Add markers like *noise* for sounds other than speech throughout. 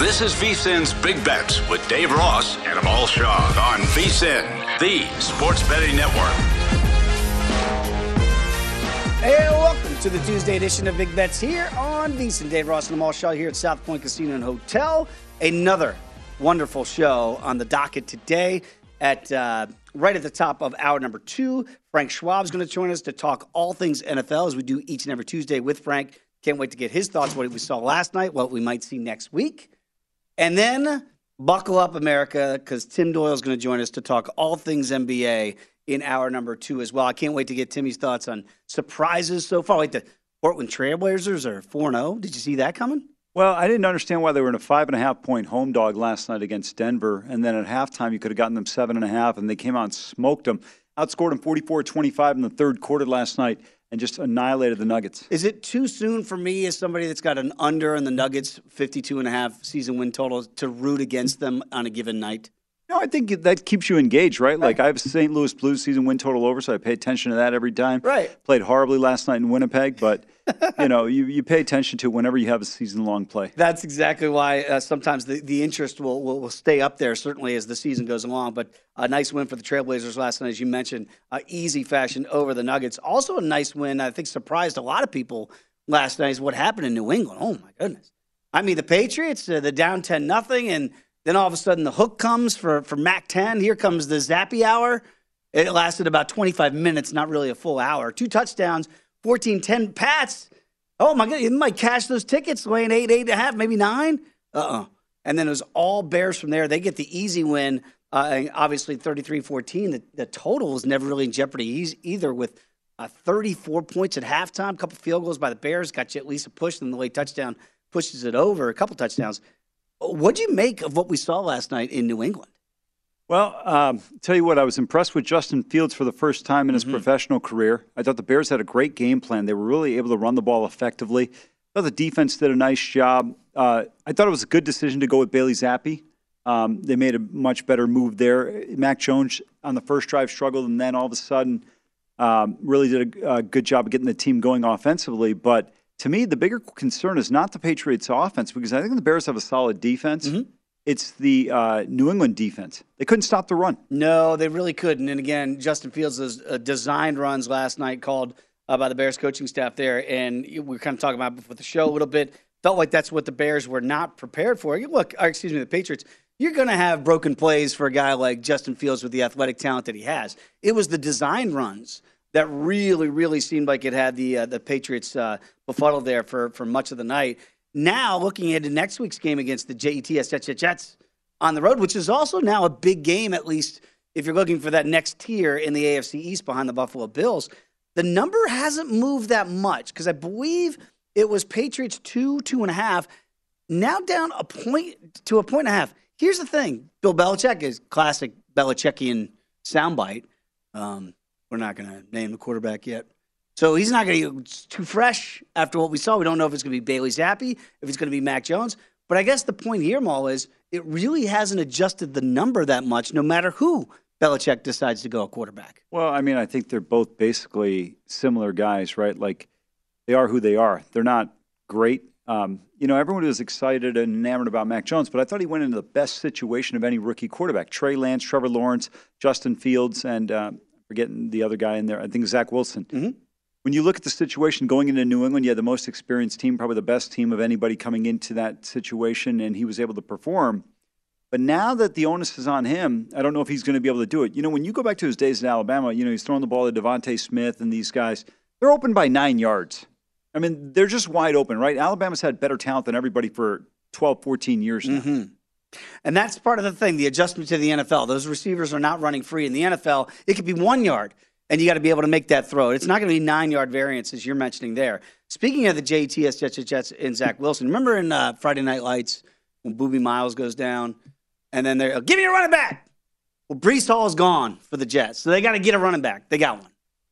This is VSIN's Big Bets with Dave Ross and Amal Shaw on VSIN, the sports betting network. Hey, welcome to the Tuesday edition of Big Bets here on VSIN. Dave Ross and Amal Shaw here at South Point Casino and Hotel. Another wonderful show on the docket today. At uh, right at the top of hour number two, Frank Schwab is going to join us to talk all things NFL as we do each and every Tuesday with Frank. Can't wait to get his thoughts, what we saw last night, what we might see next week. And then buckle up, America, because Tim Doyle is going to join us to talk all things NBA in hour number two as well. I can't wait to get Timmy's thoughts on surprises so far. Wait, the Portland Trailblazers are 4 0. Did you see that coming? Well, I didn't understand why they were in a five and a half point home dog last night against Denver. And then at halftime, you could have gotten them seven and a half, and they came out and smoked them. Outscored them 44 25 in the third quarter last night and just annihilated the Nuggets. Is it too soon for me as somebody that's got an under in the Nuggets 52 and a half season win total to root against them on a given night? No, I think that keeps you engaged, right? Like I have St. Louis Blues season win total over, so I pay attention to that every time. Right. Played horribly last night in Winnipeg, but you know you, you pay attention to whenever you have a season long play. That's exactly why uh, sometimes the, the interest will, will, will stay up there certainly as the season goes along. But a nice win for the Trailblazers last night, as you mentioned, uh, easy fashion over the Nuggets. Also a nice win. I think surprised a lot of people last night is what happened in New England. Oh my goodness! I mean the Patriots, uh, the down ten nothing and then all of a sudden, the hook comes for, for Mac 10. Here comes the zappy hour. It lasted about 25 minutes, not really a full hour. Two touchdowns, 14 10 Pats. Oh my God, you might cash those tickets, laying eight, eight and a half, maybe nine. Uh uh And then it was all Bears from there. They get the easy win, uh, obviously 33 14. The, the total was never really in jeopardy either, with uh, 34 points at halftime, a couple field goals by the Bears, got you at least a push, and the late touchdown pushes it over, a couple touchdowns. What do you make of what we saw last night in New England? Well, um, tell you what, I was impressed with Justin Fields for the first time in his mm-hmm. professional career. I thought the Bears had a great game plan. They were really able to run the ball effectively. I thought the defense did a nice job. Uh, I thought it was a good decision to go with Bailey Zappe. Um, they made a much better move there. Mac Jones on the first drive struggled, and then all of a sudden, um, really did a, a good job of getting the team going offensively. But to me, the bigger concern is not the Patriots' offense because I think the Bears have a solid defense. Mm-hmm. It's the uh, New England defense. They couldn't stop the run. No, they really couldn't. And again, Justin Fields uh, designed runs last night called uh, by the Bears coaching staff there, and we were kind of talking about before the show a little bit. Felt like that's what the Bears were not prepared for. Look, excuse me, the Patriots. You're going to have broken plays for a guy like Justin Fields with the athletic talent that he has. It was the design runs that really, really seemed like it had the uh, the Patriots uh, befuddled there for for much of the night. Now, looking into next week's game against the Jets, Jets, on the road, which is also now a big game, at least if you're looking for that next tier in the AFC East behind the Buffalo Bills. The number hasn't moved that much because I believe it was Patriots two, two and a half, now down a point to a point and a half. Here's the thing Bill Belichick is classic Belichickian soundbite. Um, we're not going to name the quarterback yet. So he's not going to get too fresh after what we saw. We don't know if it's going to be Bailey Zappe, if it's going to be Mac Jones. But I guess the point here, Maul, is it really hasn't adjusted the number that much, no matter who Belichick decides to go a quarterback. Well, I mean, I think they're both basically similar guys, right? Like they are who they are. They're not great. Um, you know, everyone was excited and enamored about Mac Jones, but I thought he went into the best situation of any rookie quarterback. Trey Lance, Trevor Lawrence, Justin Fields, and uh, forgetting the other guy in there. I think Zach Wilson. Mm-hmm. When you look at the situation going into New England, you had the most experienced team, probably the best team of anybody coming into that situation, and he was able to perform. But now that the onus is on him, I don't know if he's going to be able to do it. You know, when you go back to his days in Alabama, you know, he's throwing the ball to DeVonta Smith and these guys. They're open by nine yards. I mean, they're just wide open, right? Alabama's had better talent than everybody for 12, 14 years now. Mm-hmm. And that's part of the thing, the adjustment to the NFL. Those receivers are not running free. In the NFL, it could be one yard, and you got to be able to make that throw. It's not going to be nine yard variances you're mentioning there. Speaking of the JTS, Jets, Jets, and Zach Wilson, remember in uh, Friday Night Lights when Boobie Miles goes down, and then they're, give me a running back. Well, Breece Hall is gone for the Jets, so they got to get a running back. They got one.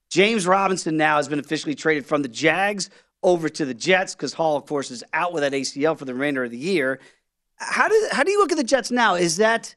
James Robinson now has been officially traded from the Jags over to the Jets because Hall, of course, is out with that ACL for the remainder of the year. How do how do you look at the Jets now? Is that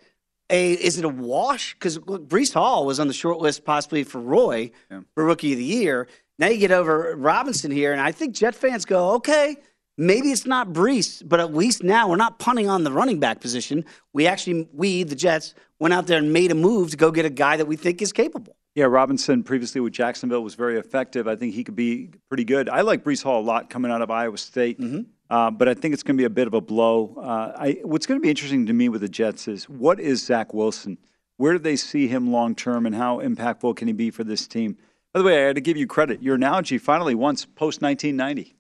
a is it a wash? Because Breece Hall was on the short list possibly for Roy yeah. for Rookie of the Year. Now you get over Robinson here, and I think Jet fans go, okay, maybe it's not Breece, but at least now we're not punting on the running back position. We actually, we the Jets, went out there and made a move to go get a guy that we think is capable. Yeah, Robinson previously with Jacksonville was very effective. I think he could be pretty good. I like Breece Hall a lot coming out of Iowa State, mm-hmm. uh, but I think it's going to be a bit of a blow. Uh, I, what's going to be interesting to me with the Jets is what is Zach Wilson? Where do they see him long term, and how impactful can he be for this team? By the way, I had to give you credit. Your analogy finally once post 1990.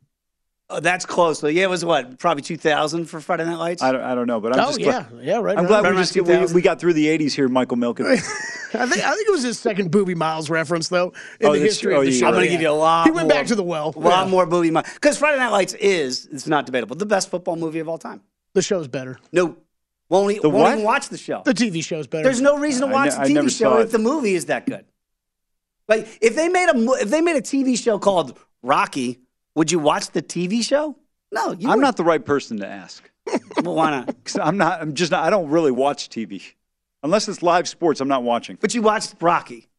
Oh, that's close. So yeah, it was what probably 2000 for Friday Night Lights. I don't, I don't know, but I'm oh, just yeah, glad, yeah, right. I'm glad we just we, we, got through the 80s here, Michael Milken. *laughs* I think I think it was his second Boobie Miles reference though in oh, the history of oh, the show. I'm going to give you a lot. He went more, back to the well. A lot yeah. more Boobie Miles because Friday Night Lights is it's not debatable the best football movie of all time. The show's better. No. Won't, the won't even watch the show. The TV show's better. There's no reason to watch I, the TV show if the movie is that good. Like if they made a if they made a TV show called Rocky, would you watch the TV show? No, I'm not the right person to ask. *laughs* well, why not? Because I'm not. I'm just not. I don't really watch TV, unless it's live sports. I'm not watching. But you watched Rocky.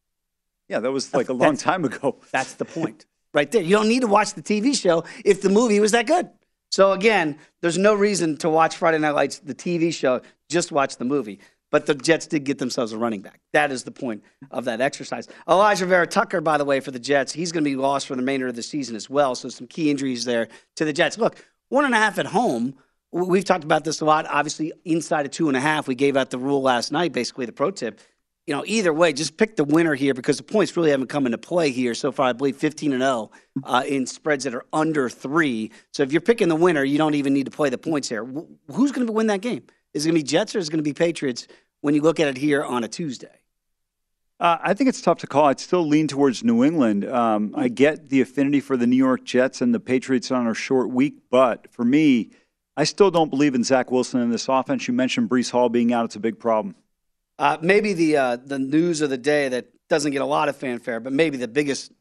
Yeah, that was like a long time ago. *laughs* That's the point, *laughs* right there. You don't need to watch the TV show if the movie was that good. So again, there's no reason to watch Friday Night Lights, the TV show. Just watch the movie. But the Jets did get themselves a running back. That is the point of that exercise. Alijah Vera-Tucker, by the way, for the Jets, he's going to be lost for the remainder of the season as well. So some key injuries there to the Jets. Look, one and a half at home. We've talked about this a lot. Obviously, inside of two and a half, we gave out the rule last night, basically the pro tip. You know, either way, just pick the winner here because the points really haven't come into play here so far. I believe 15 and 0 uh, in spreads that are under three. So if you're picking the winner, you don't even need to play the points here. Who's going to win that game? Is it going to be Jets or is it going to be Patriots when you look at it here on a Tuesday? Uh, I think it's tough to call. I'd still lean towards New England. Um, I get the affinity for the New York Jets and the Patriots on a short week, but for me, I still don't believe in Zach Wilson in this offense. You mentioned Breece Hall being out; it's a big problem. Uh, maybe the uh, the news of the day that doesn't get a lot of fanfare, but maybe the biggest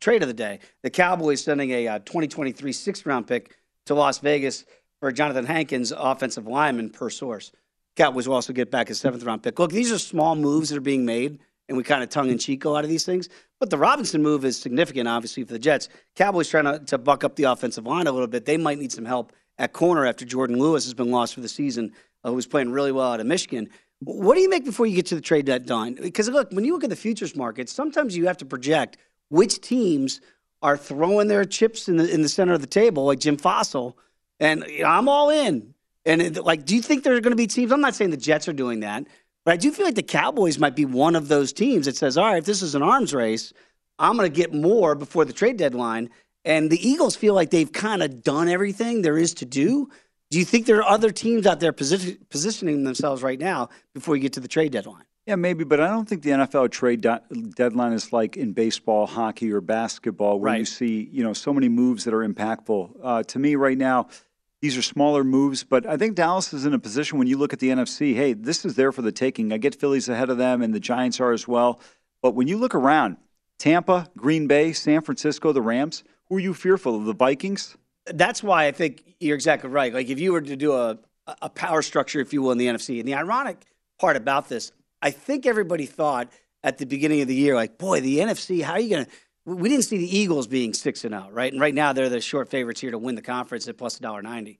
trade of the day: the Cowboys sending a uh, 2023 sixth round pick to Las Vegas for Johnathan Hankins, offensive lineman, per source. Cowboys will also get back a seventh round pick. Look, these are small moves that are being made and we kind of tongue in cheek go out of these things. But the Robinson move is significant, obviously, for the Jets. Cowboys trying to, to buck up the offensive line a little bit. They might need some help at corner after Jourdan Lewis has been lost for the season, uh, who was playing really well out of Michigan. What do you make before you get to the trade deadline? Because look, when you look at the futures market, sometimes you have to project which teams are throwing their chips in the in the center of the table, like Jim Fassel, and I'm all in. And it, like, do you think there are going to be teams? I'm not saying the Jets are doing that, but I do feel like the Cowboys might be one of those teams that says, all right, if this is an arms race, I'm going to get more before the trade deadline. And the Eagles feel like they've kind of done everything there is to do. Do you think there are other teams out there position, positioning themselves right now before you get to the trade deadline? Yeah, maybe, but I don't think the NFL trade de- deadline is like in baseball, hockey, or basketball, where Right. you see you know so many moves that are impactful. Uh, to me, right now, these are smaller moves, but I think Dallas is in a position when you look at the NFC. Hey, this is there for the taking. I get Phillies ahead of them, and the Giants are as well. But when you look around, Tampa, Green Bay, San Francisco, the Rams, who are you fearful of? The Vikings? That's why I think you're exactly right. Like if you were to do a, a power structure, if you will, in the NFC, and the ironic part about this, I think everybody thought at the beginning of the year, like, boy, the NFC, how are you going to? We didn't see the Eagles being six and zero, right? And right now they're the short favorites here to win the conference at plus $1.90.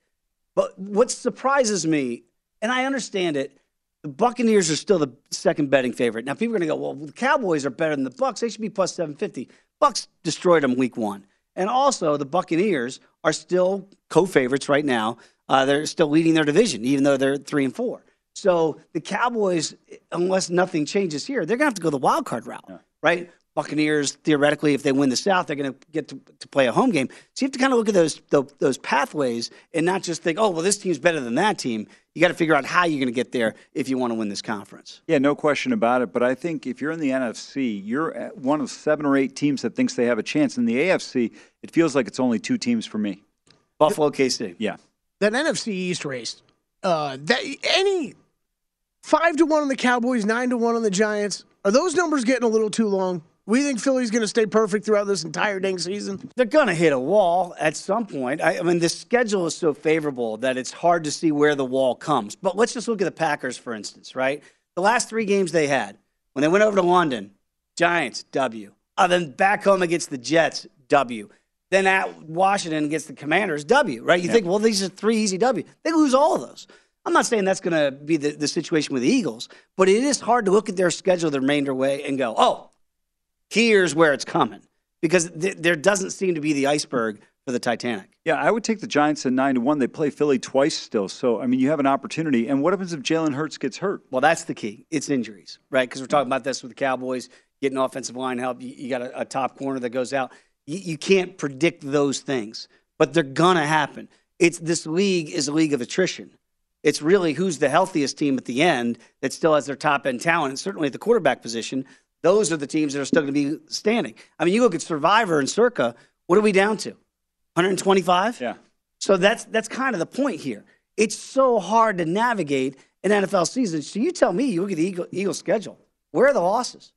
But what surprises me, and I understand it, the Buccaneers are still the second betting favorite. Now people are going to go, well, the Cowboys are better than the Bucks. They should be plus 750. Bucks destroyed them week one. And also, the Buccaneers are still co-favorites right now. Uh, they're still leading their division, even though they're three and four. So the Cowboys, unless nothing changes here, they're going to have to go the wild card route, right? Buccaneers, theoretically, if they win the South, they're going to get to, to play a home game. So you have to kind of look at those, those those pathways and not just think, oh, well, this team's better than that team. You got to figure out how you're going to get there if you want to win this conference. Yeah, no question about it. But I think if you're in the NFC, you're at one of seven or eight teams that thinks they have a chance. In the AFC, it feels like it's only two teams for me. Buffalo, KC. Yeah. That NFC East race, uh, that any five to one on the Cowboys, nine to one on the Giants. Are those numbers getting a little too long? We think Philly's going to stay perfect throughout this entire dang season. They're going to hit a wall at some point. I, I mean, the schedule is so favorable that it's hard to see where the wall comes. But let's just look at the Packers, for instance, right? The last three games they had, when they went over to London, Giants, W. Uh, then back home against the Jets, W. Then at Washington against the Commanders, W, right? You think, well, these are three easy W. They lose all of those. I'm not saying that's going to be the, the situation with the Eagles, but it is hard to look at their schedule the remainder way and go, oh, here's where it's coming. Because th- there doesn't seem to be the iceberg for the Titanic. Yeah, I would take the Giants at nine to one. They play Philly twice still, so I mean, you have an opportunity. And what happens if Jalen Hurts gets hurt? Well, that's the key. It's injuries, right? Because we're talking about this with the Cowboys getting offensive line help. You, you got a, a top corner that goes out. You, you can't predict those things, but they're gonna happen. It's this league is a league of attrition. It's really who's the healthiest team at the end that still has their top end talent, and certainly at the quarterback position. Those are the teams that are still going to be standing. I mean, you look at Survivor and Circa. What are we down to? 125. Yeah. So that's that's kind of the point here. It's so hard to navigate an NFL season. So you tell me, you look at the Eagle, Eagles schedule. Where are the losses?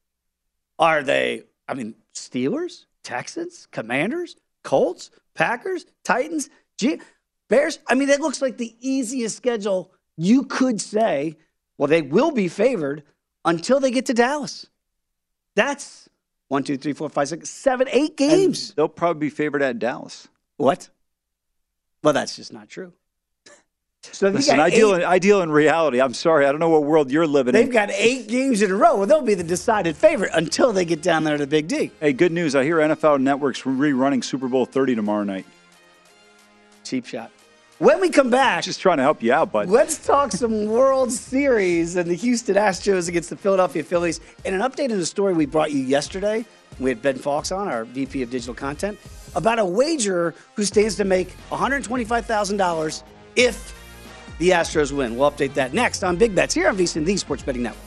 Are they? I mean, Steelers, Texans, Commanders, Colts, Packers, Titans, G- Bears. I mean, that looks like the easiest schedule you could say. Well, they will be favored until they get to Dallas. That's one, two, three, four, five, six, seven, eight games. And they'll probably be favored at Dallas. What? Well, that's just not true. So Listen, ideal, eight- in, ideal in reality. I'm sorry, I don't know what world you're living in. They've got eight games in a row. Well, they'll be the decided favorite until they get down there to Big D. Hey, good news. I hear NFL Network's rerunning Super Bowl 30 tomorrow night. Cheap shot. When we come back, Just trying to help you out, bud. let's talk some World Series and the Houston Astros against the Philadelphia Phillies. And an update on the story we brought you yesterday. We had Ben Fox on, our VP of Digital Content, about a wager who stands to make $125,000 if the Astros win. We'll update that next on Big Bets here on VSiN, the Sports Betting Network.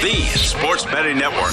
the sports betting network.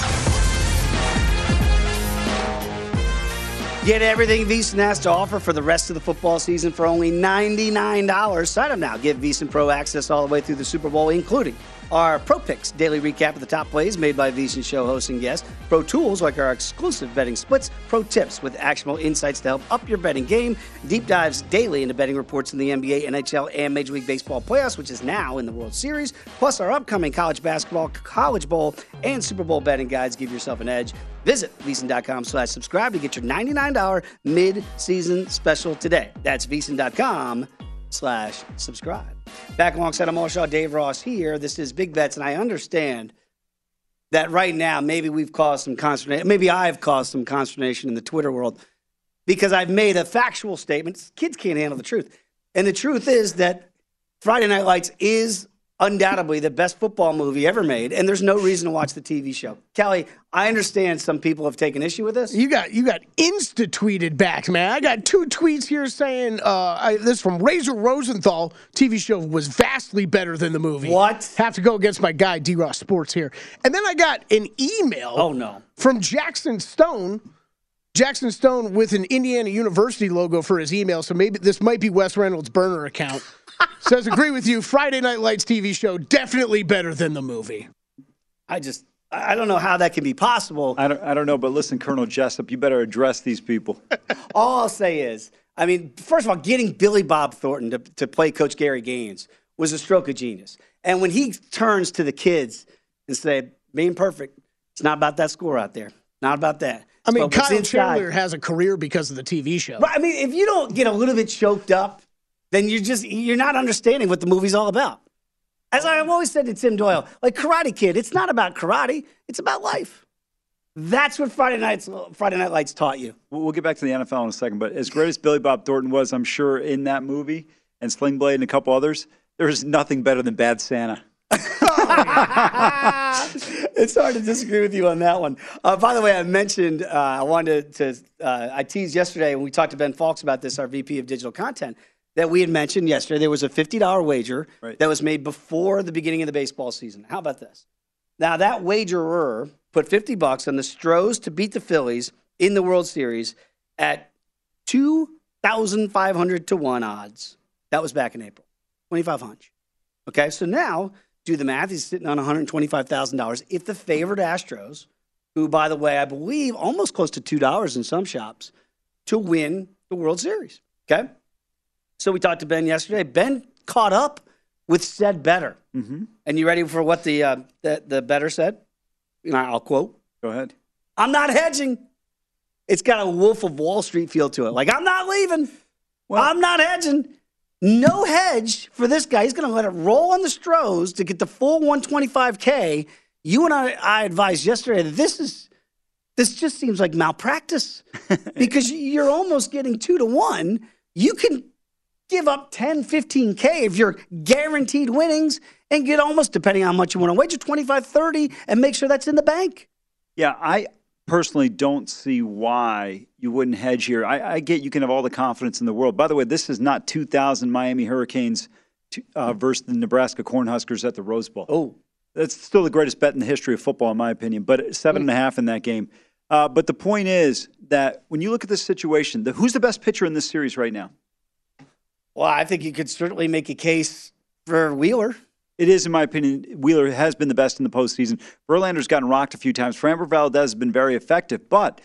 Get everything VSiN has to offer for the rest of the football season for only $99. Sign up now. Get VSiN Pro access all the way through the Super Bowl, including our Pro Picks daily recap of the top plays made by VSiN show hosts and guests, Pro Tools like our exclusive betting splits, Pro Tips with actionable insights to help up your betting game, deep dives daily into betting reports in the NBA, NHL, and Major League Baseball playoffs, which is now in the World Series, plus our upcoming college basketball, college bowl, and Super Bowl betting guides. Give yourself an edge. Visit VSiN.com slash subscribe to get your $99 mid-season special today. That's VSiN.com slash subscribe. Back alongside Amal Shaw, Dave Ross here. This is Big Bets, and I understand that right now maybe we've caused some consternation. Maybe I've caused some consternation in the Twitter world because I've made a factual statement. Kids can't handle the truth. And the truth is that Friday Night Lights is undoubtedly the best football movie ever made, and there's no reason to watch the TV show. Kelly, I understand some people have taken issue with this. You got you got insta tweeted back, man. I got two tweets here saying uh, I, this from Razor Rosenthal. TV show was vastly better than the movie. What? Have to go against my guy D Ross Sports here. And then I got an email. Oh no. From Jackson Stone. Jackson Stone with an Indiana University logo for his email, so maybe this might be Wes Reynolds' burner account. *laughs* Says, agree with you. Friday Night Lights TV show definitely better than the movie. I just I don't know how that can be possible. I don't, I don't know, but listen, Colonel Jessup, you better address these people. *laughs* All I'll say is, I mean, first of all, getting Billy Bob Thornton to, to play Coach Gary Gaines was a stroke of genius. And when he turns to the kids and say, being perfect, it's not about that score out there. Not about that. I mean, But what's Kyle inside- Chandler has a career because of the TV show. But I mean, if you don't get a little bit choked up, then you're just you're not understanding what the movie's all about. As I've always said to Tim Doyle, like Karate Kid, it's not about karate; it's about life. That's what Friday nights Friday Night Lights taught you. We'll we'll get back to the NFL in a second, but as great as Billy Bob Thornton was, I'm sure in that movie and Sling Blade and a couple others, there's nothing better than Bad Santa. *laughs* it's hard to disagree with you on that one. Uh, by the way, I mentioned uh, I wanted to. Uh, I teased yesterday when we talked to Ben Fox about this, our VP of digital content, that we had mentioned yesterday there was a fifty dollar wager that was made before the beginning of the baseball season. How about this? Now that wagerer put fifty bucks on the Stros to beat the Phillies in the World Series at two thousand five hundred to one odds. That was back in April, twenty five hunch. Okay, so now do the math. He's sitting on $125,000. If the favored Astros, who, by the way, I believe almost close to $2 in some shops, to win the World Series. Okay? So we talked to Ben yesterday. Ben caught up with said better. Mm-hmm. And you ready for what the, uh, the, the better said? Know, I'll quote. Go ahead. I'm not hedging. It's got a Wolf of Wall Street feel to it. Like I'm not leaving. Well, I'm not hedging. No hedge for this guy. He's going to let it roll on the Stros to get the full 125k. You and I, I advised yesterday that this is this just seems like malpractice *laughs* because you're almost getting two to one. You can give up 10, 15K if you're guaranteed winnings and get almost, depending on how much you want to wager, 25, 30 and make sure that's in the bank. Yeah, I personally don't see why you wouldn't hedge here. I, I get you can have all the confidence in the world. By the way, this is not 2000 Miami Hurricanes uh, versus the Nebraska Cornhuskers at the Rose Bowl. Oh. That's still the greatest bet in the history of football, in my opinion, but seven and a half in that game. Uh, but the point is that when you look at this situation, the, who's the best pitcher in this series right now? Well, I think you could certainly make a case for Wheeler. It is, in my opinion, Wheeler has been the best in the postseason. Verlander's gotten rocked a few times. Framber Valdez has been very effective, but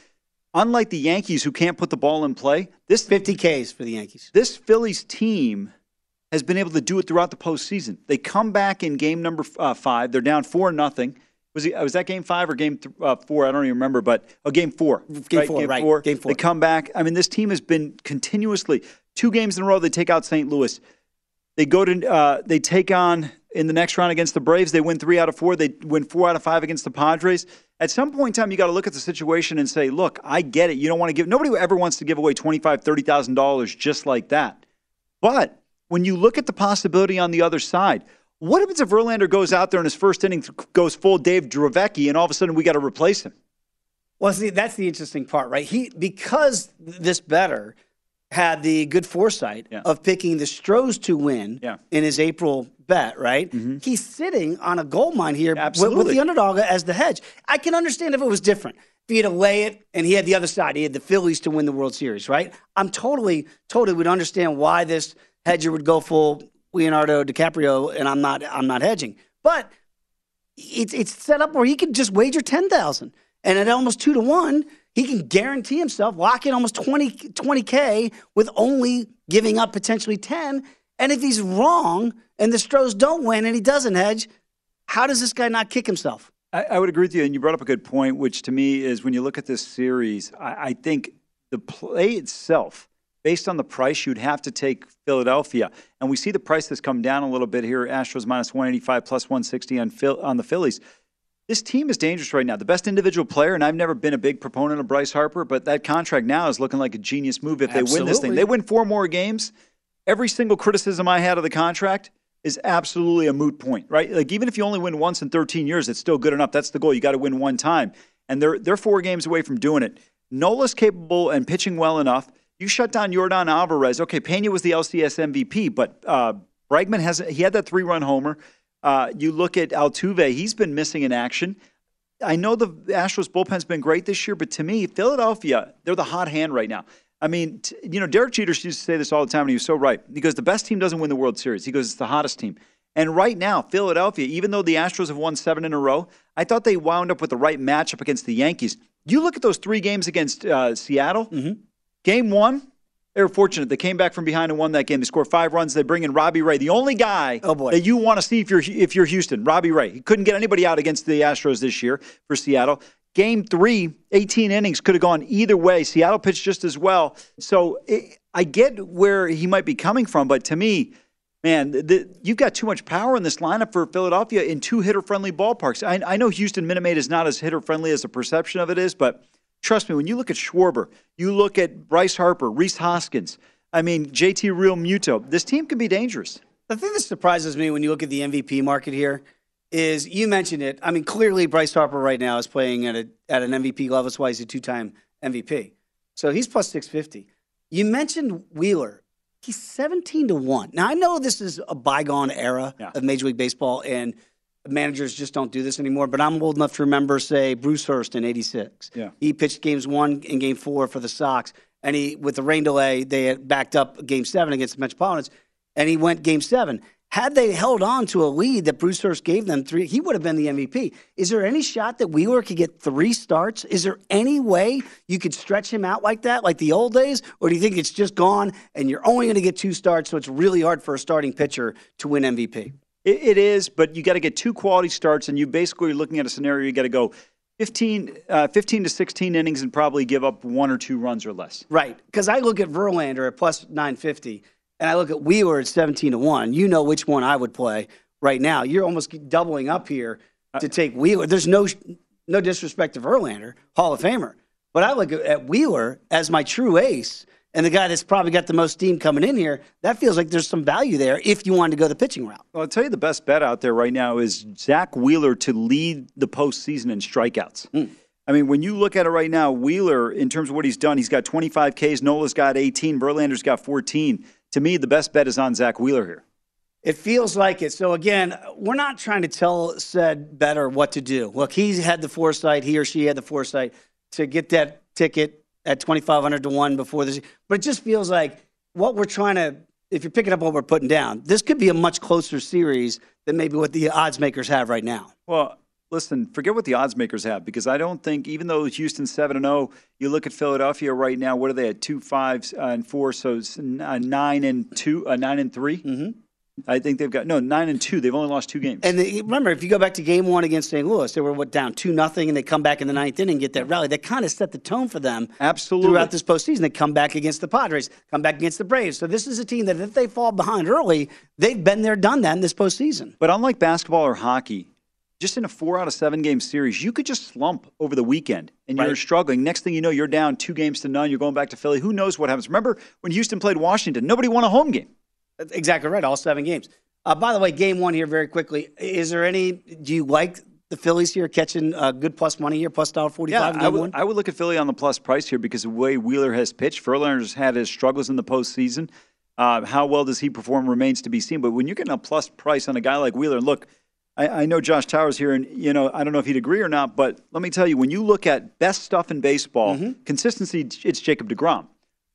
unlike the Yankees, who can't put the ball in play, this 50 Ks for the Yankees. This Phillies team has been able to do it throughout the postseason. They come back in game number uh, five. They're down four nothing. Was, he, was that game five or game th- uh, four? I don't even remember, but oh, game four. Game right? four, game right? Four. Game four. They come back. I mean, this team has been continuously two games in a row. They take out St. Louis. They go to uh, they take on in the next round against the Braves. They win three out of four. They win four out of five against the Padres. At some point in time, you got to look at the situation and say, "Look, I get it. You don't want to give. Nobody ever wants to give away twenty five, thirty thousand dollars just like that. But when you look at the possibility on the other side, what happens if Verlander goes out there in his first inning goes full Dave Dravecky, and all of a sudden we got to replace him? Well, see, that's the interesting part, right? He because this better had the good foresight yeah. of picking the Stros to win yeah. in his April bet, right? Mm-hmm. He's sitting on a gold mine here with, with, the underdog as the hedge. I can understand if it was different. If he had to lay it and he had the other side, he had the Phillies to win the World Series, right? I'm totally, totally would understand why this hedger would go full Leonardo DiCaprio, and I'm not, I'm not hedging. But it's it's set up where he could just wager ten thousand, and at almost two to one, he can guarantee himself lock in almost 20 k with only giving up potentially ten. And if he's wrong and the Stros don't win and he doesn't hedge, how does this guy not kick himself? I, I, would agree with you, and you brought up a good point, which to me is when you look at this series, I, I think the play itself based on the price, you'd have to take Philadelphia. And we see the price has come down a little bit here. Astros minus 185 plus 160 on, Phil, on the Phillies. This team is dangerous right now. The best individual player, and I've never been a big proponent of Bryce Harper, but that contract now is looking like a genius move if they Absolutely. win this thing. They win four more games. Every single criticism I had of the contract is absolutely a moot point, right? Like even if you only win once in 13 years, it's still good enough. That's the goal. You got to win one time. And they're they're four games away from doing it. Nola's capable and pitching well enough. You shut down Yordan Alvarez. Okay, Pena was the LCS MVP, but uh, Bregman has he had that three run homer. Uh, you look at Altuve; he's been missing in action. I know the Astros bullpen's been great this year, but to me, Philadelphia they're the hot hand right now. I mean, t- you know, Derek Jeter used to say this all the time, and he was so right. He goes, "The best team doesn't win the World Series." He goes, "It's the hottest team." And right now, Philadelphia, even though the Astros have won seven in a row, I thought they wound up with the right matchup against the Yankees. You look at those three games against uh, Seattle. Mm-hmm. Game one, they were fortunate. They came back from behind and won that game. They scored five runs. They bring in Robbie Ray, the only guy oh boy. that you want to see if you're if you're Houston. Robbie Ray. He couldn't get anybody out against the Astros this year for Seattle. Game three, 18 innings could have gone either way. Seattle pitched just as well. So it, I get where he might be coming from, but to me, man, the, you've got too much power in this lineup for Philadelphia in two hitter friendly ballparks. I, I know Houston Minute Maid is not as hitter friendly as the perception of it is, but trust me, when you look at Schwarber, you look at Bryce Harper, Rhys Hoskins, I mean, JT Realmuto, this team can be dangerous. The thing that surprises me when you look at the MVP market here is you mentioned it. I mean, clearly Bryce Harper right now is playing at a at an MVP level. That's why he's a two time MVP. So he's plus six fifty. You mentioned Wheeler. He's seventeen to one. Now I know this is a bygone era Yeah. of Major League Baseball, and managers just don't do this anymore. But I'm old enough to remember, say, Bruce Hurst in '86. Yeah. He pitched games one and game four for the Sox, and he with the rain delay they had backed up game seven against the Metropolitans, and he went game seven. Had they held on to a lead that Bruce Hurst gave them three, he would have been the MVP. Is there any shot that Wheeler could get three starts? Is there any way you could stretch him out like that, like the old days? Or do you think it's just gone and you're only going to get two starts, so it's really hard for a starting pitcher to win MVP? It, it is, but you got to get two quality starts, and you basically are looking at a scenario. You got to go. 15, uh, 15 to 16 innings and probably give up one or two runs or less. Right. Because I look at Verlander at plus 950 and I look at Wheeler at 17 to 1. You know which one I would play right now. You're almost doubling up here to take Wheeler. There's no no disrespect to Verlander, Hall of Famer. But I look at Wheeler as my true ace and the guy that's probably got the most steam coming in here, that feels like there's some value there if you wanted to go the pitching route. Well, I'll tell you the best bet out there right now is Zack Wheeler to lead the postseason in strikeouts. Mm. I mean, when you look at it right now, Wheeler, in terms of what he's done, he's got 25 Ks, Nola's got 18, Verlander's got 14. To me, the best bet is on Zack Wheeler here. It feels like it. So again, we're not trying to tell said better what to do. Look, he had the foresight, he or she had the foresight to get that ticket at 2,500 to 1 before this. But it just feels like what we're trying to, if you're picking up what we're putting down, this could be a much closer series than maybe what the odds makers have right now. Well, listen, forget what the odds makers have because I don't think, even though Houston's 7 and 0, you look at Philadelphia right now, what are they at? 2 5 uh, and 4, so it's, uh, 9 and 2, uh, 9 and 3. Mm-hmm. I think they've got no nine and two. They've only lost two games. And they, remember, if you go back to game one against St. Louis, they were what down two nothing, and they come back in the ninth inning and get that rally. That kind of set the tone for them. Absolutely. Throughout this postseason, they come back against the Padres, come back against the Braves. So this is a team that if they fall behind early, they've been there, done that in this postseason. But unlike basketball or hockey, just in a four out of seven game series, you could just slump over the weekend and you're right. struggling. Next thing you know, you're down two games to none. You're going back to Philly. Who knows what happens? Remember when Houston played Washington? Nobody won a home game. That's exactly right. All seven games. Uh, by the way, game one here, very quickly. Is there any? Do you like the Phillies here catching uh, good plus money here, plus dollar forty five? Yeah, I would, I would look at Philly on the plus price here because the way Wheeler has pitched, Verlander's had his struggles in the postseason. Uh, how well does he perform remains to be seen. But when you're getting a plus price on a guy like Wheeler, look, I, I, know Josh Towers here, and you know I don't know if he'd agree or not, but let me tell you, when you look at best stuff in baseball, mm-hmm. consistency, it's Jacob Degrom.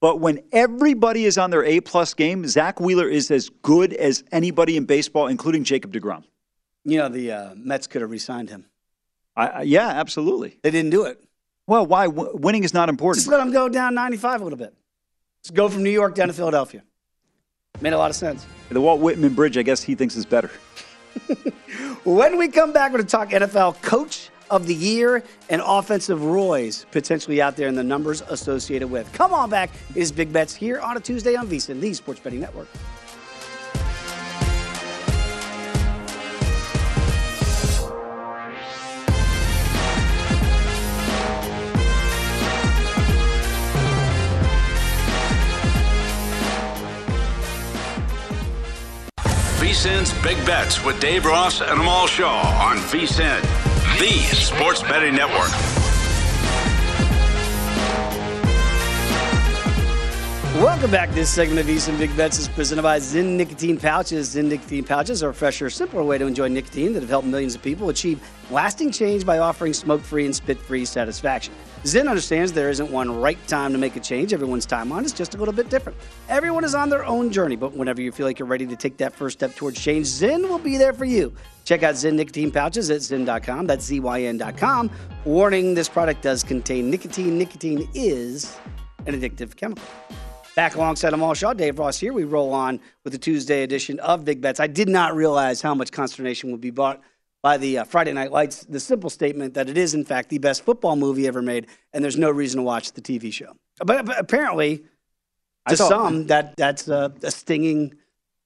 But when everybody is on their A plus game, Zack Wheeler is as good as anybody in baseball, including Jacob DeGrom. You know, the uh, Mets could have re-signed him. I, yeah, absolutely. They didn't do it. Well, why? W- winning is not important. Just let them go down 95 a little bit. Just go from New York down to Philadelphia. Made a lot of sense. The Walt Whitman Bridge, I guess he thinks is better. *laughs* when we come back, we're going to talk NFL coach of the year and offensive Roy's potentially out there and the numbers associated with. Come on back. Is Big Bets here on a Tuesday on VSIN, the Sports Betting Network. VSIN's Big Bets with Dave Ross and Amal Shaw on VSIN the Sports Betting Network. Welcome back. This segment of VSIN Big Bets is presented by Zyn Nicotine Pouches. Zyn Nicotine Pouches are a fresher, simpler way to enjoy nicotine that have helped millions of people achieve lasting change by offering smoke-free and spit-free satisfaction. Zyn understands there isn't one right time to make a change. Everyone's timeline is just a little bit different. Everyone is on their own journey, but whenever you feel like you're ready to take that first step towards change, Zyn will be there for you. Check out Zyn nicotine pouches at zyn.com. That's Z-Y-N.com. Warning, this product does contain nicotine. Nicotine is an addictive chemical. Back alongside Amal Shaw, Dave Ross here. We roll on with the Tuesday edition of Big Bets. I did not realize how much consternation would be brought by the uh, Friday Night Lights, the simple statement that it is, in fact, the best football movie ever made, and there's no reason to watch the TV show. But, but apparently, to thought, some, that that's a stinging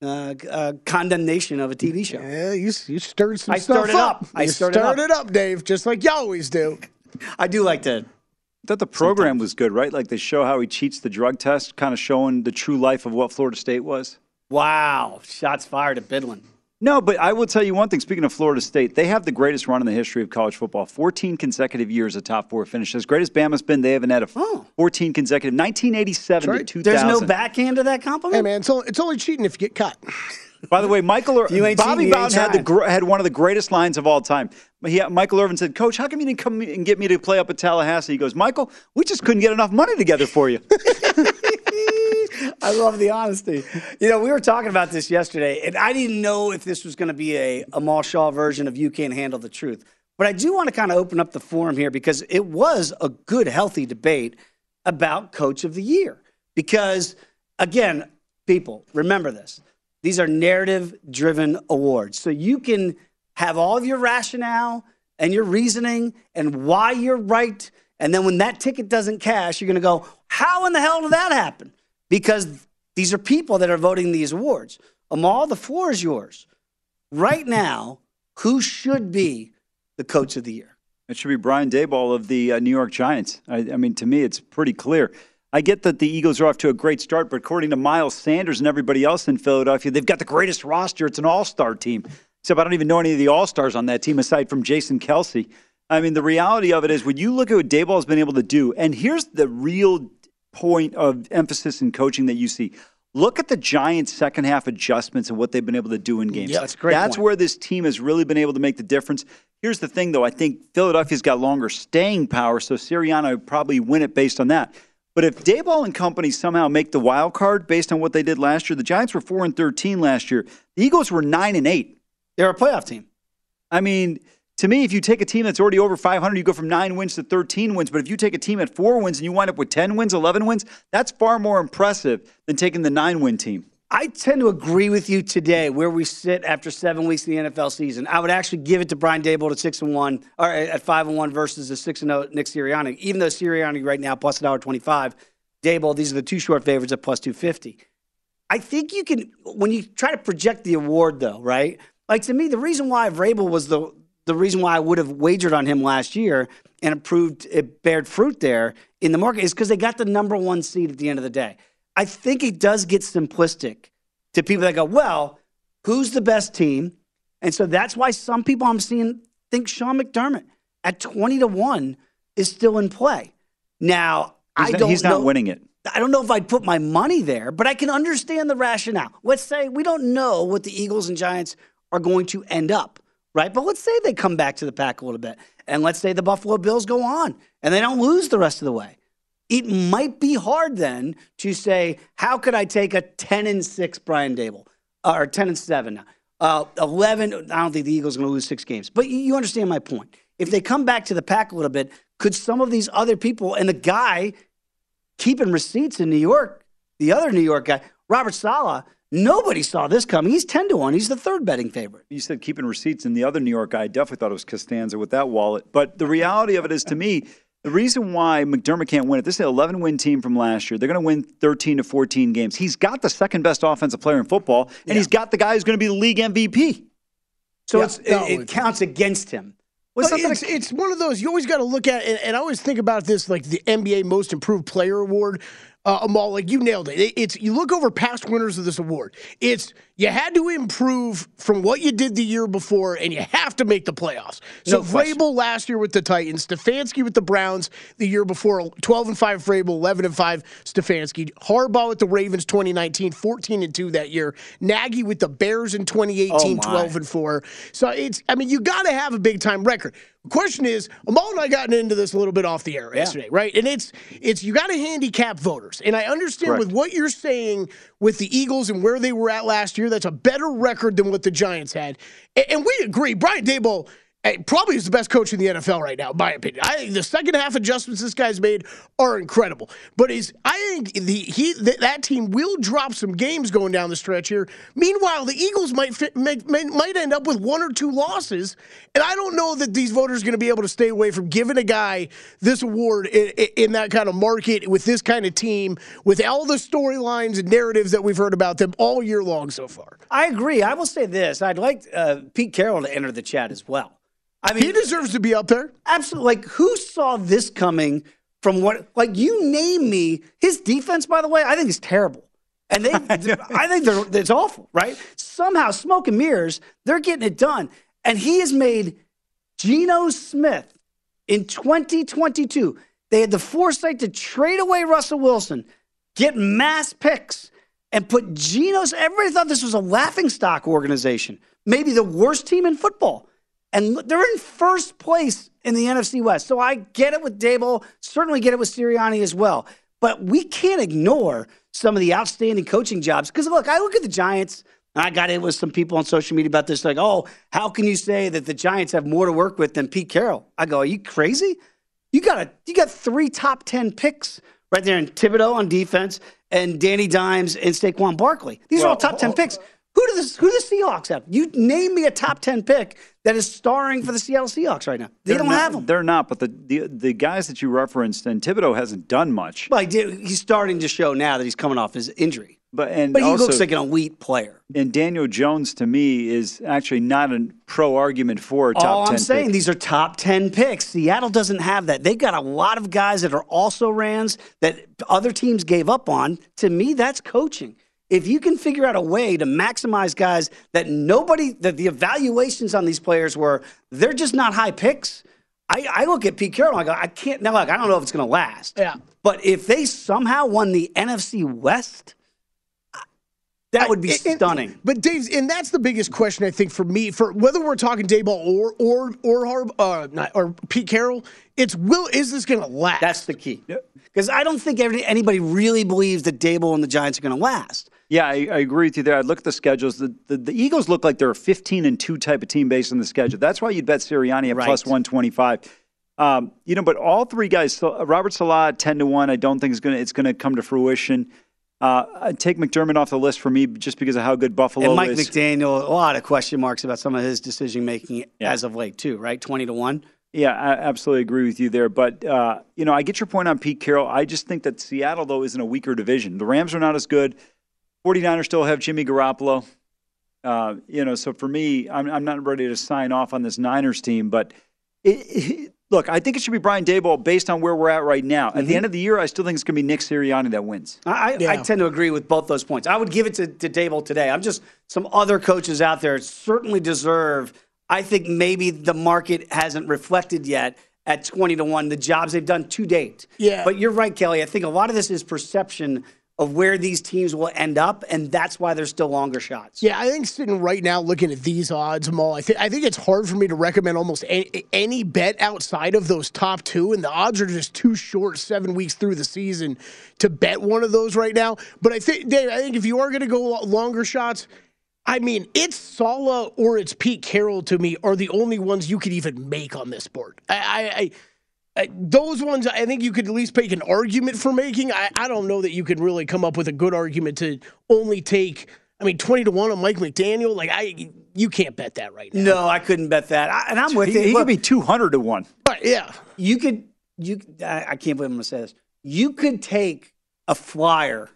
uh, uh, condemnation of a TV show. Yeah, you, you stirred some I stuff stirred it up. I you stirred, stirred it, up. it up, Dave, just like you always do. *laughs* I do like to. I thought the program Sometimes. was good, right? Like they show how he cheats the drug test, kind of showing the true life of what Florida State was. Wow, shots fired at Bidlin. No, but I will tell you one thing. Speaking of Florida State, they have the greatest run in the history of college football. 14 consecutive years of top four finishes. As great as Bama's been, they haven't had a oh. 14 consecutive. 1987 right. to 2000. There's no backhand to that compliment? Hey, man, it's only, it's only cheating if you get cut. *laughs* By the way, Michael Bobby Bowden had the had one of the greatest lines of all time. He, Michael Irvin said, "Coach, how come you didn't come and get me to play up at Tallahassee?" He goes, "Michael, we just couldn't get enough money together for you." *laughs* I love the honesty. You know, we were talking about this yesterday, and I didn't know if this was going to be a Amal Shaw version of "You Can't Handle the Truth." But I do want to kind of open up the forum here because it was a good, healthy debate about Coach of the Year. Because again, people remember this these are narrative driven awards. So you can have all of your rationale and your reasoning and why you're right. And then when that ticket doesn't cash, you're going to go, how in the hell did that happen? Because these are people that are voting these awards. Amal, the floor is yours. Right now, who should be the coach of the year? It should be Brian Daboll of the uh, New York Giants. I, I mean, to me, it's pretty clear. I get that the Eagles are off to a great start, but according to Miles Sanders and everybody else in Philadelphia, they've got the greatest roster. It's an all star team. Except I don't even know any of the all stars on that team aside from Jason Kelce. I mean, the reality of it is when you look at what Daboll's been able to do, and here's the real point of emphasis in coaching that you see. Look at the Giants' second half adjustments and what they've been able to do in games. Yeah, that's great. That's point. where this team has really been able to make the difference. Here's the thing, though. I think Philadelphia's got longer staying power, so Sirianni would probably win it based on that. But if Daboll and company somehow make the wild card based on what they did last year, the Giants were four and thirteen last year. The Eagles were nine and eight. They're a playoff team. I mean, to me, if you take a team that's already over 500, you go from nine wins to 13 wins. But if you take a team at four wins and you wind up with 10 wins, 11 wins, that's far more impressive than taking the nine win team. I tend to agree with you today where we sit after seven weeks of the NFL season. I would actually give it to Brian Daboll at six and one or at five and one versus a six and zero Nick Sirianni. Even though Sirianni right now plus a dollar twenty five, Daboll these are the two short favorites at plus two fifty. I think you can when you try to project the award though, right? Like to me, the reason why Vrabel was the the reason why I would have wagered on him last year and it proved it bared fruit there in the market is because they got the number one seed at the end of the day. I think it does get simplistic to people that go, well, who's the best team? And so that's why some people I'm seeing think Sean McDermott at 20 to 1 is still in play. Now, He's I don't he's not winning it. I don't know if I'd put my money there, but I can understand the rationale. Let's say we don't know what the Eagles and Giants are going to end up, right? But let's say they come back to the pack a little bit. And let's say the Buffalo Bills go on and they don't lose the rest of the way. It might be hard then to say, how could I take a 10 and 6 Brian Daboll or 10 and 7 now? Uh, 11, I don't think the Eagles are going to lose six games. But you- you understand my point. If they come back to the pack a little bit, could some of these other people and the guy keeping receipts in New York, the other New York guy, Robert Saleh, nobody saw this coming. He's 10 to 1. He's the third betting favorite. You said keeping receipts, and the other New York guy definitely thought it was Costanza with that wallet. But the reality of it is, to me, the reason why McDermott can't win it, this is an 11 win team from last year. They're going to win 13 to 14 games. He's got the second best offensive player in football, and he's got the guy who's going to be the league MVP. So Yeah, it's, it, it counts against him. Well, What's something it's, it's one of those you always got to look at, and, and I always think about this like the NBA Most Improved Player Award. Uh, Amal, like you nailed it. it. It's you look over past winners of this award. It's you had to improve from what you did the year before, and you have to make the playoffs. So No. Vrabel last year with the Titans, Stefanski with the Browns the year before, twelve and five Vrabel, eleven and five Stefanski. Harbaugh with the Ravens, 2019, 14 and two that year. Nagy with the Bears in 2018, Oh, 12 and four. So it's, I mean, you got to have a big time record. The question is, Amal and I gotten into this a little bit off the air yesterday, right? And it's, it's you got to handicap voters, and I understand Correct. with what you're saying with the Eagles and where they were at last year, that's a better record than what the Giants had, and, we agree. Brian Daboll. Eh, Probably is the best coach in the NFL right now, in my opinion. I think the second half adjustments this guy's made are incredible. But is I think the he th- that team will drop some games going down the stretch here. Meanwhile, the Eagles might fit, may, might end up with one or two losses, and I don't know that these voters are going to be able to stay away from giving a guy this award in, in that kind of market with this kind of team with all the storylines and narratives that we've heard about them all year long so far. I agree. I will say this. I'd like uh, Pete Carroll to enter the chat as well. I mean, He deserves to be up there. absolutely. Like, who saw this coming from what? Like, you name me. His defense, by the way, I think is terrible. And they, *laughs* I think they're, it's awful, right? Somehow, smoke and mirrors, they're getting it done. And he has made Geno Smith in 2022. They had the foresight to trade away Russell Wilson, get mass picks, and put Geno's. Everybody thought this was a laughing stock organization, maybe the worst team in football. And they're in first place in the NFC West. So I get it with Daboll, certainly get it with Sirianni as well. But we can't ignore some of the outstanding coaching jobs. Because look, I look at the Giants, and I got in with some people on social media about this, like, oh, how can you say that the Giants have more to work with than Pete Carroll? I go, are you crazy? You got a, you got three top ten picks right there in Thibodeaux on defense and Danny Dimes and Saquon Barkley. These are all top ten oh, picks. Who do the who do the Seahawks have? You name me a top ten pick that is starring for the Seattle Seahawks right now. They They're don't not- have them. They're not, but the, the the guys that you referenced, and Thibodeaux hasn't done much. Well, did, he's starting to show now that he's coming off his injury. But and But he also, looks like an elite player. And Daniel Jones to me is actually not a pro argument for a top All 10 I'm saying, pick. these are top 10 picks. Seattle doesn't have that. They've got a lot of guys that are also Rans that other teams gave up on. To me, that's coaching. If you can figure out a way to maximize guys that nobody, that the evaluations on these players were, they're just not high picks. I, I look at Pete Carroll, I go, I can't, now, look, I don't know if it's going to last. Yeah. But if they somehow won the NFC West, that would be And- and- stunning. But Dave, and that's the biggest question I think for me, for whether we're talking Daboll or or or Harb, uh, not, or Pete Carroll, it's will is this going to last? That's the key. Because I don't think every, anybody really believes that Daboll and the Giants are going to last. Yeah, I, I agree with you there. I look at the schedules. The, the, the Eagles look like they're a 15 and 2 type of team based on the schedule. That's why you'd bet Sirianni at Right. plus 125. Um, you know, but all three guys, so, uh, Robert Saleh 10 to 1, I don't think is gonna, it's going to come to fruition. Uh, take McDermott off the list for me just because of how good Buffalo and Mike is. McDaniel, a lot of question marks about some of his decision making as of late, too, right? 20 to 1. Yeah, I absolutely agree with you there. But, uh, you know, I get your point on Pete Carroll. I just think that Seattle, though, is in a weaker division. The Rams are not as good. 49ers still have Jimmy Garoppolo. Uh, you know, so for me, I'm, I'm not ready to sign off on this Niners team. But it, it- look, I think it should be Brian Daboll based on where we're at right now. At the end of the year, I still think it's going to be Nick Sirianni that wins. I, I, I tend to agree with both those points. I would give it to, to Daboll today. I'm just some other coaches out there certainly deserve. I think maybe the market hasn't reflected yet at 20 to 1 the jobs they've done to date. Yeah. But you're right, Kelly. I think a lot of this is perception of where these teams will end up, and that's why there's still longer shots. Yeah, I think sitting right now looking at these odds, Maul, I think I think it's hard for me to recommend almost any, bet outside of those top two, and the odds are just too short seven weeks through the season to bet one of those right now. But I think, Dave, I think if you are going to go longer shots, I mean, it's Saleh or it's Pete Carroll to me are the only ones you could even make on this board. I, I, I Uh, those ones, I think you could at least make an argument for making. I, I don't know that you could really come up with a good argument to only take. I mean, twenty to one on Mike McDaniel. Like I, you can't bet that right now. No, I couldn't bet that. I, and I'm with He, you. he Look, could be 200 to 1. But yeah, you could you I, I can't believe I'm gonna say this. You could take a flyer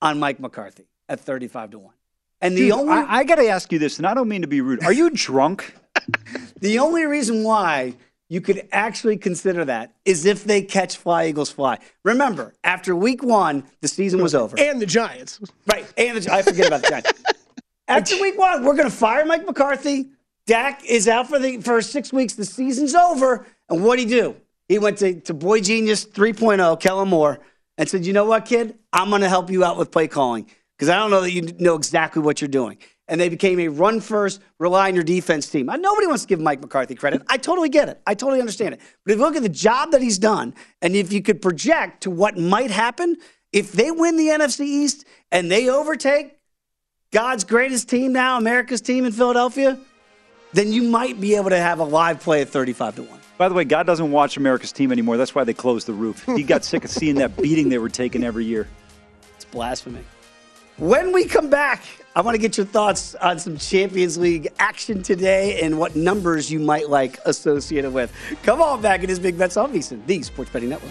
on Mike McCarthy at 35 to 1. And the Dude, only I, I got to ask you this, and I don't mean to be rude. Are you drunk? *laughs* the only reason why you could actually consider that is if they catch Fly Eagles Fly. Remember, after week one, the season was over. and the Giants. Right. And the, Giants. I forget about the Giants. *laughs* After week one, we're going to fire Mike McCarthy. Dak is out for the for six weeks. The season's over. And what would he do? He went to, to Boy Genius 3.0, Kellen Moore, and said, You know what, kid? I'm going to help you out with play calling because I don't know that you know exactly what you're doing. And they became a run first, rely on your defense team. Nobody wants to give Mike McCarthy credit. I totally get it. I totally understand it. But if you look at the job that he's done, and if you could project to what might happen, if they win the NFC East and they overtake God's greatest team now, America's team in Philadelphia, then you might be able to have a live play at 35 to 1. By the way, God doesn't watch America's team anymore. That's why they closed the roof. He got sick of seeing that beating they were taking every year. It's blasphemy. When we come back, I want to get your thoughts on some Champions League action today and what numbers you might like associated with. Come on back. in It is Big Bets on VSiN, the Sports Betting Network.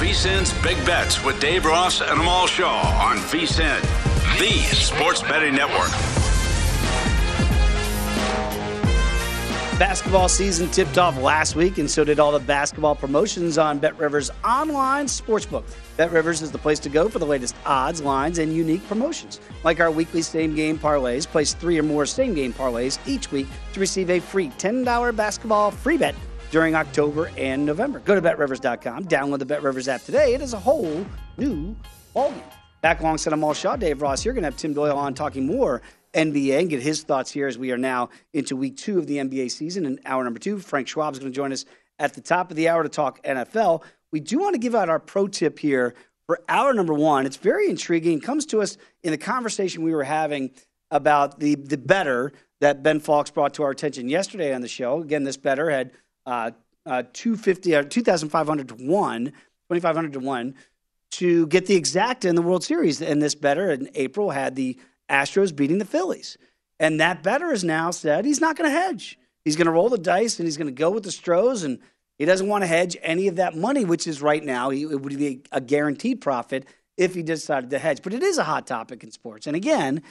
VSIN's Big Bets with Dave Ross and Amal Shaw on VSIN, the sports betting network. Basketball season tipped off last week, and so did all the basketball promotions on Bet Rivers online sportsbook. Bet Rivers is the place to go for the latest odds, lines, and unique promotions. Like our weekly same game parlays, place three or more same game parlays each week to receive a free $10 basketball free bet during October and November. Go to betrivers.com, download the Bet Rivers app today. It is a whole new ballgame. Back alongside Amal Shaw, Dave Ross. You're going to have Tim Doyle on talking more NBA and get his thoughts here as we are now into week two of the NBA season. In hour number two, Frank Schwab is going to join us at the top of the hour to talk NFL. We do want to give out our pro tip here for hour number one. It's very intriguing. It comes to us in the conversation we were having about the the better that Ben Fox brought to our attention yesterday on the show. Again, this better had uh, uh, 250 or 2,500 to 1, 2,500 to 1 to get the exact in the World Series. And this better in April had the Astros beating the Phillies. And that better has now said he's not going to hedge. He's going to roll the dice and he's going to go with the Stros. And he doesn't want to hedge any of that money, which is right now, it would be a guaranteed profit if he decided to hedge. But it is a hot topic in sports. And again,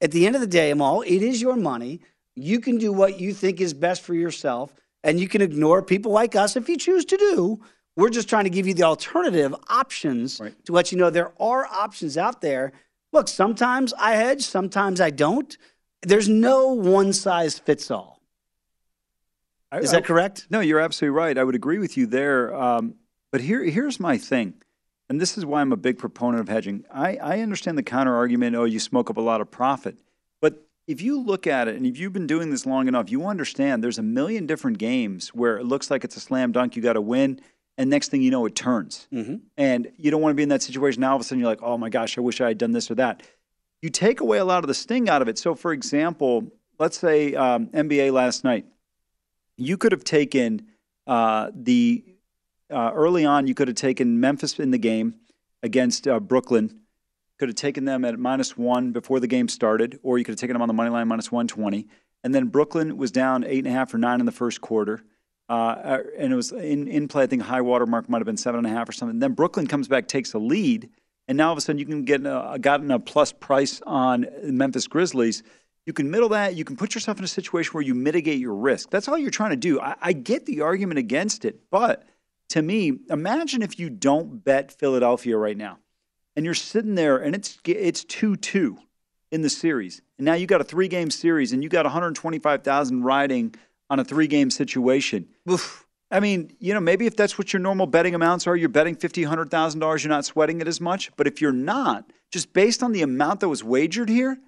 at the end of the day, Amal, it is your money. You can do what you think is best for yourself, and you can ignore people like us if you choose to do. We're just trying to give you the alternative options right. to let you know there are options out there look, sometimes I hedge, sometimes I don't. There's no one size fits all. Is that correct? no, you're absolutely right. I would agree with you there. Um, but here, here's my thing, and this is why I'm a big proponent of hedging. I, I understand the counter argument oh, you smoke up a lot of profit. But if you look at it, and if you've been doing this long enough, you understand there's a million different games where it looks like it's a slam dunk, you got to win and next thing you know, it turns. Mm-hmm. And you don't want to be in that situation. Now all of a sudden you're like, oh my gosh, I wish I had done this or that. You take away a lot of the sting out of it. So, for example, let's say um, NBA last night, you could have taken uh, the uh, early on. You could have taken Memphis in the game against uh, Brooklyn. Could have taken them at minus one before the game started, or you could have taken them on the money line minus one twenty. And then Brooklyn was down eight and a half or nine in the first quarter. Uh, and it was in, in play. I think high water mark might have been seven and a half or something. then Brooklyn comes back, takes a lead, and now all of a sudden you can get a, gotten a plus price on the Memphis Grizzlies. You can middle that. You can put yourself in a situation where you mitigate your risk. That's all you're trying to do. I, I get the argument against it, but to me, imagine if you don't bet Philadelphia right now, and you're sitting there and it's it's two two in the series, and now you got a three game series, and you got 125,000 riding on a three game situation. Oof. I mean, you know, maybe if that's what your normal betting amounts are, you're betting fifty, hundred thousand dollars, you're not sweating it as much. But if you're not, just based on the amount that was wagered here,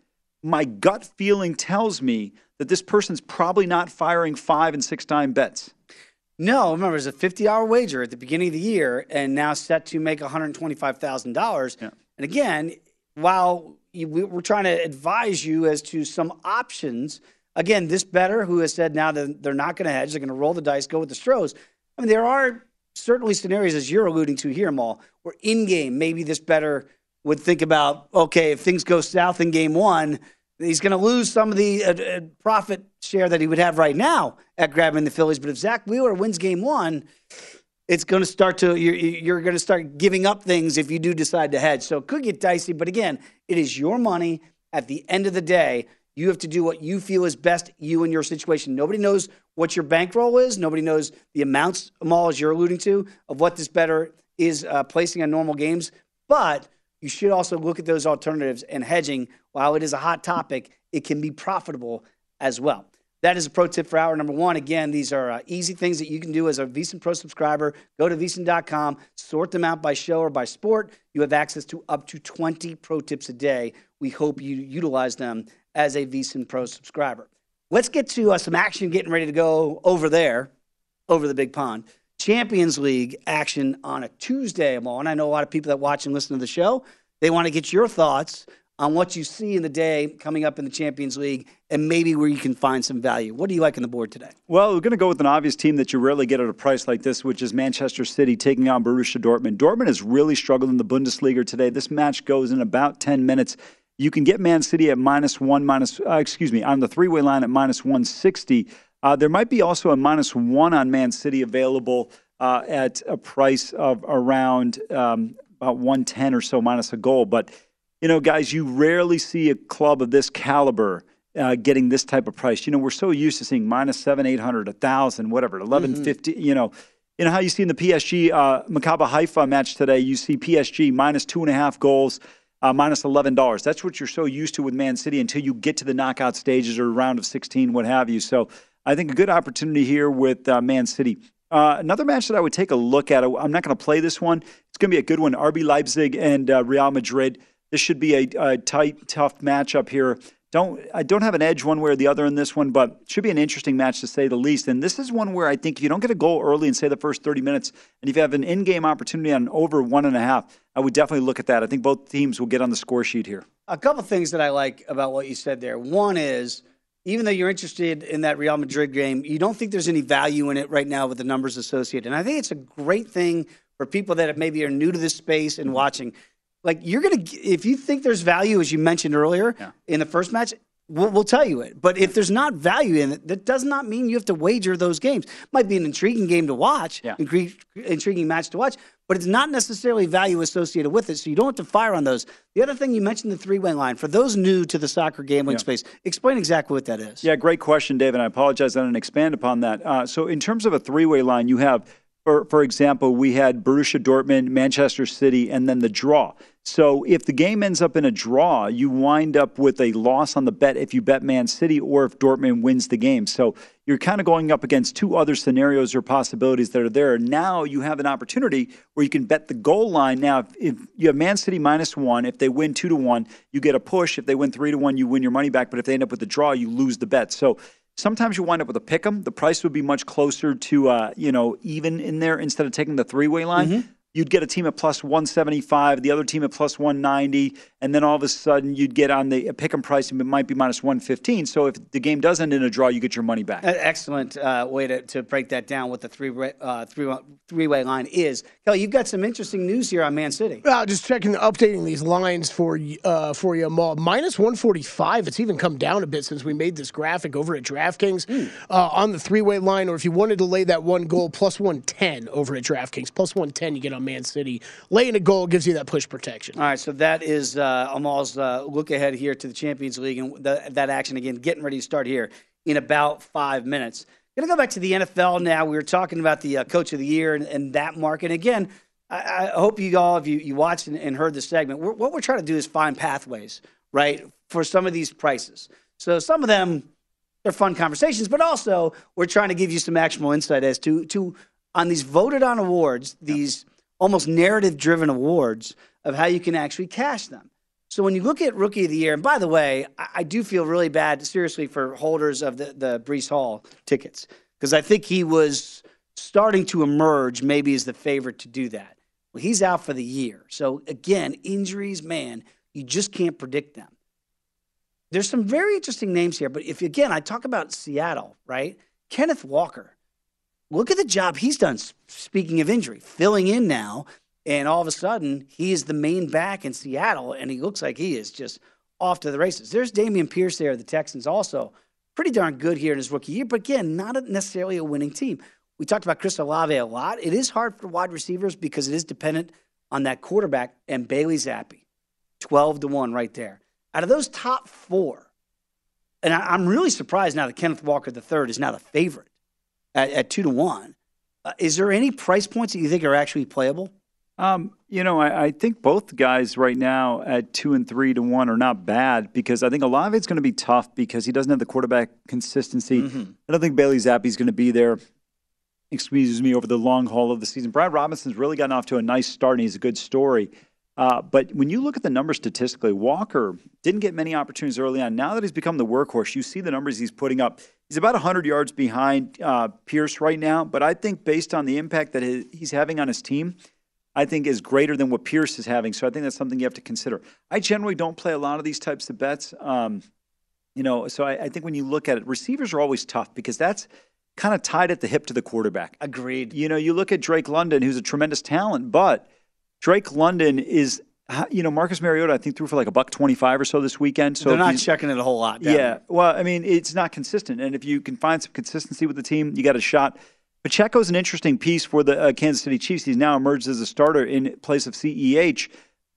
my gut feeling tells me that this person's probably not firing five and six time bets. No, remember, it's a 50 hour wager at the beginning of the year and now set to make $125,000. Yeah. And again, while we're trying to advise you as to some options Again, this better, who has said now that they're not going to hedge, they're going to roll the dice, go with the Stros. I mean, there are certainly scenarios, as you're alluding to here, Maul, where in game, maybe this better would think about, okay, if things go south in game one, he's going to lose some of the uh, uh, profit share that he would have right now at grabbing the Phillies. But if Zack Wheeler wins game one, it's going to start to you're, you're going to start giving up things if you do decide to hedge. So it could get dicey, but again, it is your money. At the end of the day, you have to do what you feel is best you and your situation. Nobody knows what your bankroll is. Nobody knows the amounts, Amal, as you're alluding to, of what this better is uh, placing on normal games. But you should also look at those alternatives and hedging. While it is a hot topic, it can be profitable as well. That is a pro tip for hour number one. Again, these are uh, easy things that you can do as a VSiN Pro subscriber. Go to VSiN.com, sort them out by show or by sport. You have access to up to 20 pro tips a day. We hope you utilize them as a VSiN Pro subscriber. Let's get to uh, some action getting ready to go over there, over the big pond. Champions League action on a Tuesday, Amal. And I know a lot of people that watch and listen to the show, they want to get your thoughts on what you see in the day coming up in the Champions League and maybe where you can find some value. What do you like on the board today? Well, we're going to go with an obvious team that you rarely get at a price like this, which is Manchester City taking on Borussia Dortmund. Dortmund has really struggled in the Bundesliga today. This match goes in about 10 minutes. You can get Man City at minus one, minus, uh, excuse me, on the three way line at minus 160. Uh, there might be also a minus one on Man City available uh, at a price of around um, about 110 or so minus a goal. But you know, guys, you rarely see a club of this caliber uh, getting this type of price. You know, we're so used to seeing minus seven, eight hundred, a thousand, whatever, eleven Mm-hmm. fifty. You know, you know how you see in the PSG uh, Maccabi Haifa match today. You see PSG minus two and a half goals. Uh, minus eleven dollars. That's what you're so used to with Man City until you get to the knockout stages or round of 16, what have you. So I think a good opportunity here with uh, Man City. Uh, another match that I would take a look at. I'm not going to play this one. It's going to be a good one. RB Leipzig and uh, Real Madrid. This should be a, a tight, tough matchup here. Don't I don't have an edge one way or the other in this one, but it should be an interesting match to say the least. And this is one where I think if you don't get a goal early in say the first 30 minutes, and if you have an in-game opportunity on over one and a half, I would definitely look at that. I think both teams will get on the score sheet here. A couple things that I like about what you said there. One is, even though you're interested in that Real Madrid game, you don't think there's any value in it right now with the numbers associated. And I think it's a great thing for people that maybe are new to this space and mm-hmm. watching. Like you're gonna, if you think there's value, as you mentioned earlier in the first match, we'll, we'll tell you it. But if there's not value in it, that does not mean you have to wager those games. Might be an intriguing game to watch, ingre- intriguing match to watch, but it's not necessarily value associated with it. So you don't have to fire on those. The other thing you mentioned the three-way line. For those new to the soccer gambling Yeah. space, explain exactly what that is. Yeah, great question, Dave, and I apologize I didn't expand upon that. Uh, so, in terms of a three-way line, you have, for for example, we had Borussia Dortmund, Manchester City, and then the draw. So, if the game ends up in a draw, you wind up with a loss on the bet if you bet Man City or if Dortmund wins the game. So, you're kind of going up against two other scenarios or possibilities that are there. Now you have an opportunity where you can bet the goal line. Now, if, you have Man City minus one, if they win two to one, you get a push. If they win three to one, you win your money back. But if they end up with a draw, you lose the bet. So sometimes you wind up with a pick 'em. The price would be much closer to uh, you know even in there instead of taking the three way line. You'd get a team at plus 175, the other team at plus 190, and then all of a sudden you'd get on the pick 'em price and it might be minus 115. So if the game does end in a draw, you get your money back. Excellent uh, way to, to break that down. What the three uh, three three way line is. Kelly, you've got some interesting news here on Man City. Uh, just checking, updating these lines for uh, for you, Maul. Minus 145. It's even come down a bit since we made this graphic over at DraftKings uh, on the three way line. Or if you wanted to lay that one goal, plus 110 over at DraftKings. Plus 110 you get on Man City. Laying a goal gives you that push protection. All right, so that is uh, Amal's uh, look ahead here to the Champions League and that action again, getting ready to start here in about five minutes. Going to go back to the NFL now. We were talking about the uh, Coach of the Year and, and that market. Again, I, I hope you all, if you, you watched and, and heard the segment, we're, what we're trying to do is find pathways, right, for some of these prices. So some of them, they're fun conversations, but also we're trying to give you some actionable insight as to, to on these voted on awards, these almost narrative driven awards of how you can actually cash them. So when you look at Rookie of the Year, and by the way, I, I do feel really bad, seriously, for holders of the, the Breece Hall tickets, because I think he was starting to emerge maybe as the favorite to do that. Well, he's out for the year. So again, injuries, man, you just can't predict them. There's some very interesting names here, but if again, I talk about Seattle, right? Kenneth Walker. Look at the job he's done. Speaking of injury, filling in now, and all of a sudden he is the main back in Seattle, and he looks like he is just off to the races. There's Dameon Pierce there, the Texans also pretty darn good here in his rookie year, but again, not a- necessarily a winning team. We talked about Chris Olave a lot. It is hard for wide receivers because it is dependent on that quarterback and Bailey Zappe. 12 to 1 right there. Out of those top four, and I, am really surprised now that Kenneth Walker III is now the favorite at, at 2 to 1. Uh, is there any price points that you think are actually playable? Um, you know, I, I, think both guys right now at two and three to one are not bad because I think a lot of it's going to be tough because he doesn't have the quarterback consistency. Mm-hmm. I don't think Bailey Zappe's going to be there. Excuse me over the long haul of the season. Brad Robinson's really gotten off to a nice start and he's a good story. Uh, but when you look at the numbers statistically, Walker didn't get many opportunities early on. Now that he's become the workhorse, you see the numbers he's putting up. He's about 100 yards behind uh, Pierce right now. But I think based on the impact that he's having on his team, I think is greater than what Pierce is having. So I think that's something you have to consider. I generally don't play a lot of these types of bets. Um, you know, so I, I, think when you look at it, receivers are always tough because that's kind of tied at the hip to the quarterback. Agreed. You know, you look at Drake London, who's a tremendous talent, but Drake London is. You know, Marcus Mariota, I think threw for like a buck twenty-five or so this weekend. So they're not checking it a whole lot. Yeah, well, I mean, it's not consistent, and if you can find some consistency with the team, you got a shot. Pacheco's an interesting piece for the uh, Kansas City Chiefs. He's now emerged as a starter in place of CEH,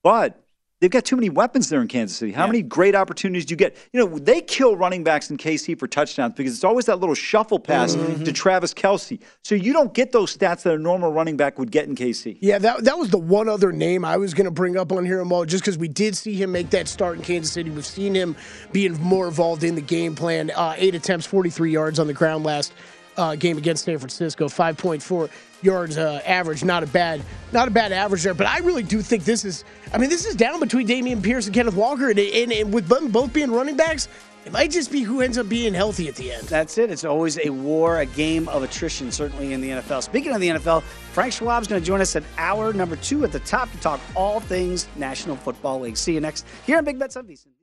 but they've got too many weapons there in Kansas City. How yeah. many great opportunities do you get? You know, they kill running backs in KC for touchdowns because it's always that little shuffle pass mm-hmm. to Travis Kelce. So you don't get those stats that a normal running back would get in KC. Yeah, that, that was the one other name I was going to bring up on here, Amal, just because we did see him make that start in Kansas City. We've seen him being more involved in the game plan. Uh, eight attempts, 43 yards on the ground last uh, game against San Francisco. 5.4 yards uh, average, not a bad, not a bad average there. But I really do think this is. I mean, this is down between Dameon Pierce and Kenneth Walker, and, and, and with them both being running backs. It might just be who ends up being healthy at the end. That's it. It's always a war, a game of attrition, certainly in the NFL. Speaking of the NFL, Frank Schwab's going to join us at hour number two at the top to talk all things National Football League. See you next here on Big Bet VSIN.